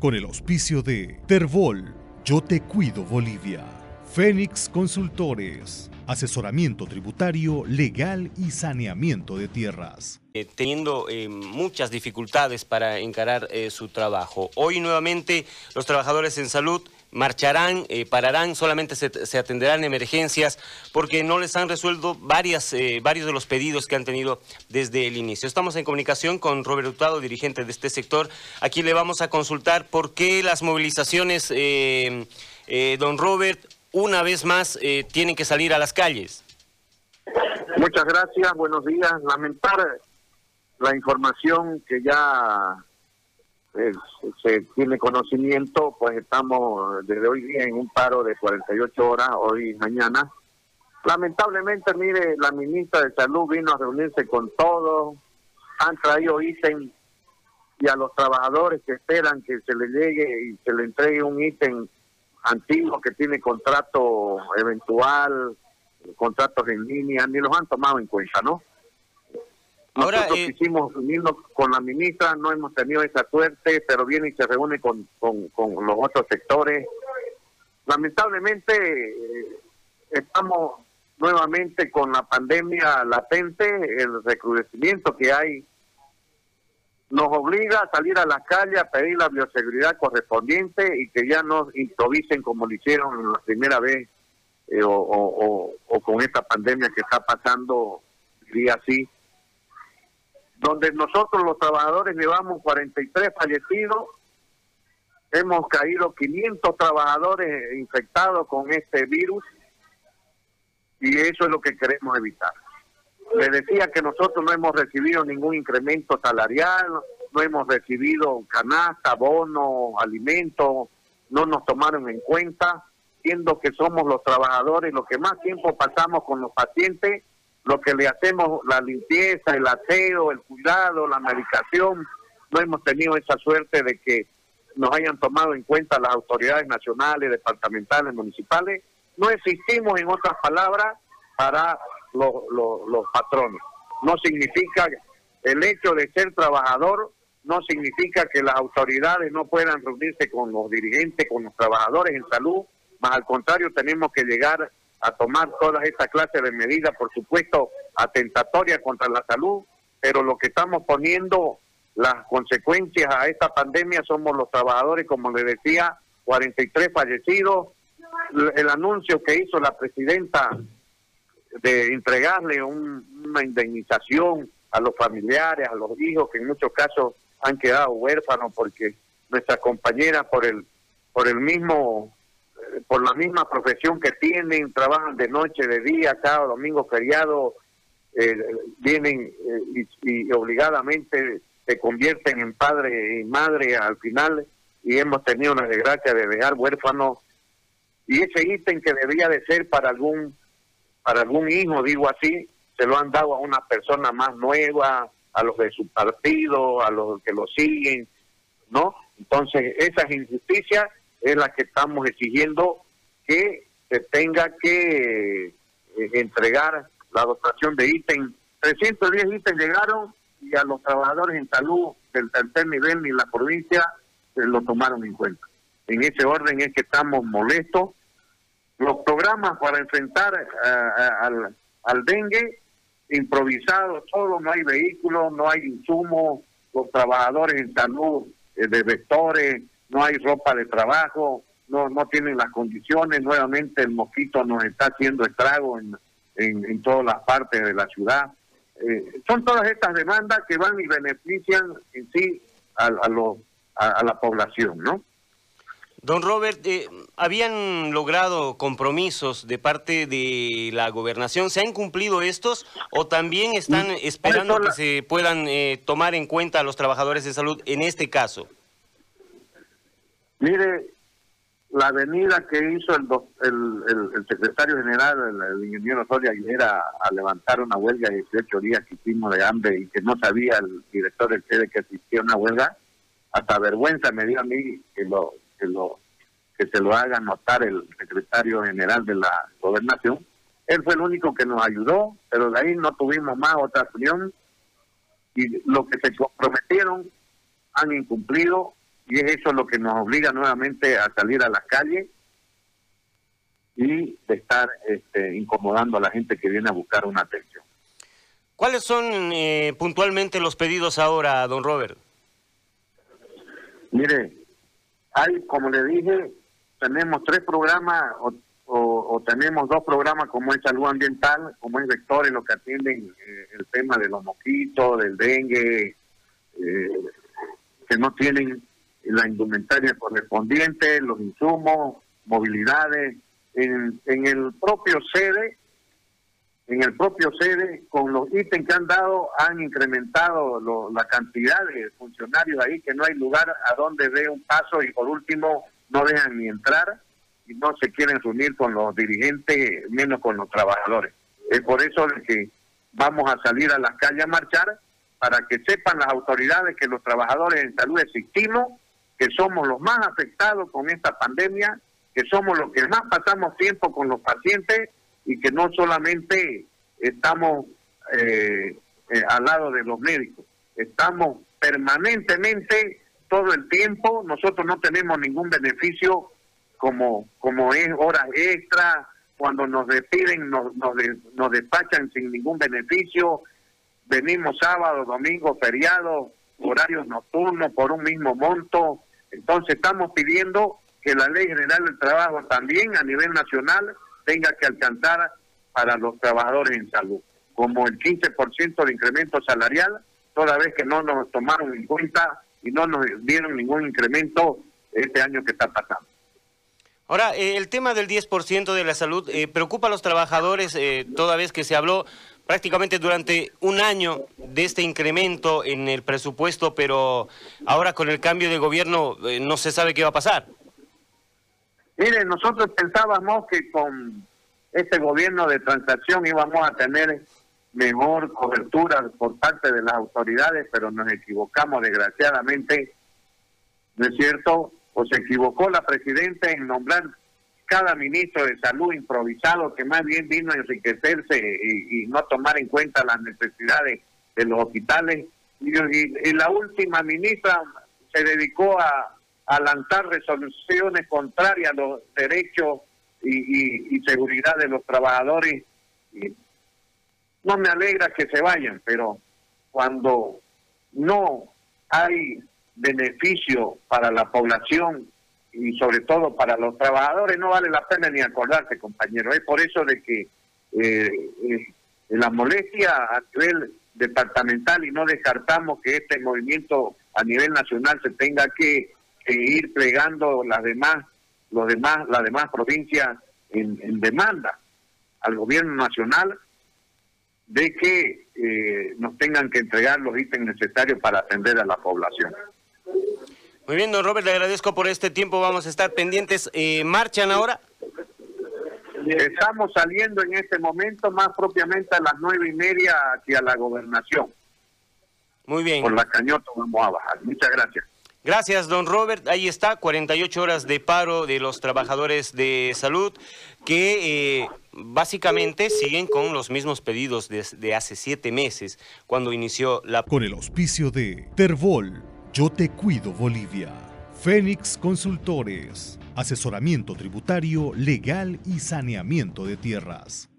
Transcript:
con el auspicio de Terbol, Yo Te Cuido Bolivia, Fénix Consultores, asesoramiento tributario, legal y saneamiento de tierras. Eh, teniendo eh, muchas dificultades para encarar eh, su trabajo. Hoy nuevamente los trabajadores en salud marcharán, pararán, solamente se, atenderán emergencias porque no les han resuelto varias, varios de los pedidos que han tenido desde el inicio. Estamos en comunicación con Robert Hurtado, dirigente de este sector. Aquí le vamos a consultar por qué las movilizaciones, don Robert, una vez más eh, tienen que salir a las calles. Muchas gracias, buenos días. Lamentar la información que ya eh, se tiene conocimiento, pues estamos desde hoy día en un paro de 48 horas, hoy mañana. Lamentablemente, mire, la ministra de Salud vino a reunirse con todos, han traído ítem y a los trabajadores que esperan que se les llegue y se le entregue un ítem antiguo que tiene contrato eventual, contratos en línea, ni los han tomado en cuenta, ¿no? Ahora, Nosotros eh... quisimos unirnos con la ministra, no hemos tenido esa suerte, pero viene y se reúne con, con, los otros sectores. Lamentablemente, eh, estamos nuevamente con la pandemia latente, el recrudecimiento que hay nos obliga a salir a la calle a pedir la bioseguridad correspondiente y que ya no improvisen como lo hicieron la primera vez eh, o, con esta pandemia que está pasando, diría así, donde nosotros los trabajadores llevamos 43 fallecidos, hemos caído 500 trabajadores infectados con este virus y eso es lo que queremos evitar. Le decía que nosotros no hemos recibido ningún incremento salarial, no hemos recibido canasta, bono, alimento, no nos tomaron en cuenta, siendo que somos los trabajadores los que más tiempo pasamos con los pacientes, lo que le hacemos la limpieza, el aseo, el cuidado, la medicación, no hemos tenido esa suerte de que nos hayan tomado en cuenta las autoridades nacionales, departamentales, municipales. No existimos, en otras palabras, para los, los, patrones. No significa el hecho de ser trabajador, no significa que las autoridades no puedan reunirse con los dirigentes, con los trabajadores en salud, más al contrario tenemos que llegar a tomar todas estas clases de medidas, por supuesto, atentatorias contra la salud, pero lo que estamos poniendo las consecuencias a esta pandemia somos los trabajadores, como le decía, 43 fallecidos, el anuncio que hizo la presidenta de entregarle una indemnización a los familiares, a los hijos, que en muchos casos han quedado huérfanos porque nuestras compañeras por el por el mismo eh, por la misma profesión que tienen trabajan de noche de día cada domingo feriado eh, vienen eh, y, obligadamente se convierten en padre y madre al final y hemos tenido la desgracia de dejar huérfanos y ese ítem que debía de ser para algún para algún hijo, digo así, se lo han dado a una persona más nueva, a los de su partido, a los que lo siguen, ¿no? Entonces, esa injusticia es la que estamos exigiendo que se tenga que eh, entregar la dotación de ítem. 310 ítems llegaron y a los trabajadores en salud del tercer nivel ni la provincia se lo tomaron en cuenta. En ese orden es que estamos molestos los programas para enfrentar al, al dengue improvisados, todo, no hay vehículos, no hay insumos, los trabajadores en salud eh, de vectores, no hay ropa de trabajo, no, no tienen las condiciones, nuevamente el mosquito nos está haciendo estrago en, en, todas las partes de la ciudad. Eh, son todas estas demandas que van y benefician en sí a, a, a la población, ¿no? Don Robert, eh, ¿habían logrado compromisos de parte de la gobernación? ¿Se han cumplido estos o también están mm, esperando que se puedan eh, tomar en cuenta a los trabajadores de salud en este caso? Mire, la avenida que hizo el, el, secretario general, el, ingeniero Soria Aguilera, a levantar una huelga de 18 días que hicimos de hambre y que no sabía el director del CEDE que existía una huelga, hasta vergüenza me dio a mí que lo que lo que se lo haga notar el secretario general de la gobernación. Él fue el único que nos ayudó, pero de ahí no tuvimos más otra acción y lo que se comprometieron han incumplido y es eso lo que nos obliga nuevamente a salir a las calles y de estar este, incomodando a la gente que viene a buscar una atención. ¿Cuáles son eh, puntualmente los pedidos ahora, don Robert? Mire, hay, como le dije, tenemos tres programas o, tenemos dos programas como es salud ambiental, como es vectores, lo que atienden eh, el tema de los mosquitos, del dengue, eh, que no tienen la indumentaria correspondiente, los insumos, movilidades. En, en el propio sede en el propio sede, con los ítems que han dado, han incrementado la cantidad de funcionarios ahí, que no hay lugar a donde dé un paso y por último no dejan ni entrar y no se quieren reunir con los dirigentes, menos con los trabajadores. Es por eso que vamos a salir a las calles a marchar para que sepan las autoridades que los trabajadores en salud existimos, que somos los más afectados con esta pandemia, que somos los que más pasamos tiempo con los pacientes y que no solamente estamos eh, eh, al lado de los médicos, estamos permanentemente todo el tiempo, nosotros no tenemos ningún beneficio como, como es horas extra, cuando nos despiden nos, nos, nos despachan sin ningún beneficio, venimos sábado, domingo, feriado, horarios nocturnos por un mismo monto, entonces estamos pidiendo que la Ley General del Trabajo también a nivel nacional tenga que alcanzar para los trabajadores en salud, como el 15% de incremento salarial, toda vez que no nos tomaron en cuenta y no nos dieron ningún incremento este año que está pasando. Ahora, eh, el tema del 10% de la salud eh, preocupa a los trabajadores, eh, toda vez que se habló prácticamente durante un año de este incremento en el presupuesto, pero ahora con el cambio de gobierno no se sabe qué va a pasar. Mire, nosotros pensábamos que con este gobierno de transacción íbamos a tener mejor cobertura por parte de las autoridades, pero nos equivocamos desgraciadamente, ¿no es cierto? O se equivocó la presidenta en nombrar cada ministro de salud improvisado que más bien vino a enriquecerse y, no tomar en cuenta las necesidades de los hospitales. y la última ministra se dedicó a, a lanzar resoluciones contrarias a los derechos y, seguridad de los trabajadores. no me alegra que se vayan, pero cuando no hay beneficio para la población y sobre todo para los trabajadores, no vale la pena ni acordarse, compañero. Es por eso de que eh, eh, la molestia a nivel departamental y no descartamos que este movimiento a nivel nacional se tenga que ir plegando las demás, los demás, las demás provincias en, demanda al gobierno nacional de que eh, nos tengan que entregar los ítems necesarios para atender a la población. Muy bien, don Robert, le agradezco por este tiempo. Vamos a estar pendientes. Eh, ¿Marchan ahora? Estamos saliendo en este momento, más propiamente a las nueve y media hacia la gobernación. Muy bien. Por la cañota vamos a bajar. Muchas gracias. Gracias, don Robert. Ahí está, 48 horas de paro de los trabajadores de salud que eh, básicamente siguen con los mismos pedidos desde hace siete meses cuando inició la... Con el auspicio de Terbol, Yo Te Cuido Bolivia, Fénix Consultores, asesoramiento tributario, legal y saneamiento de tierras.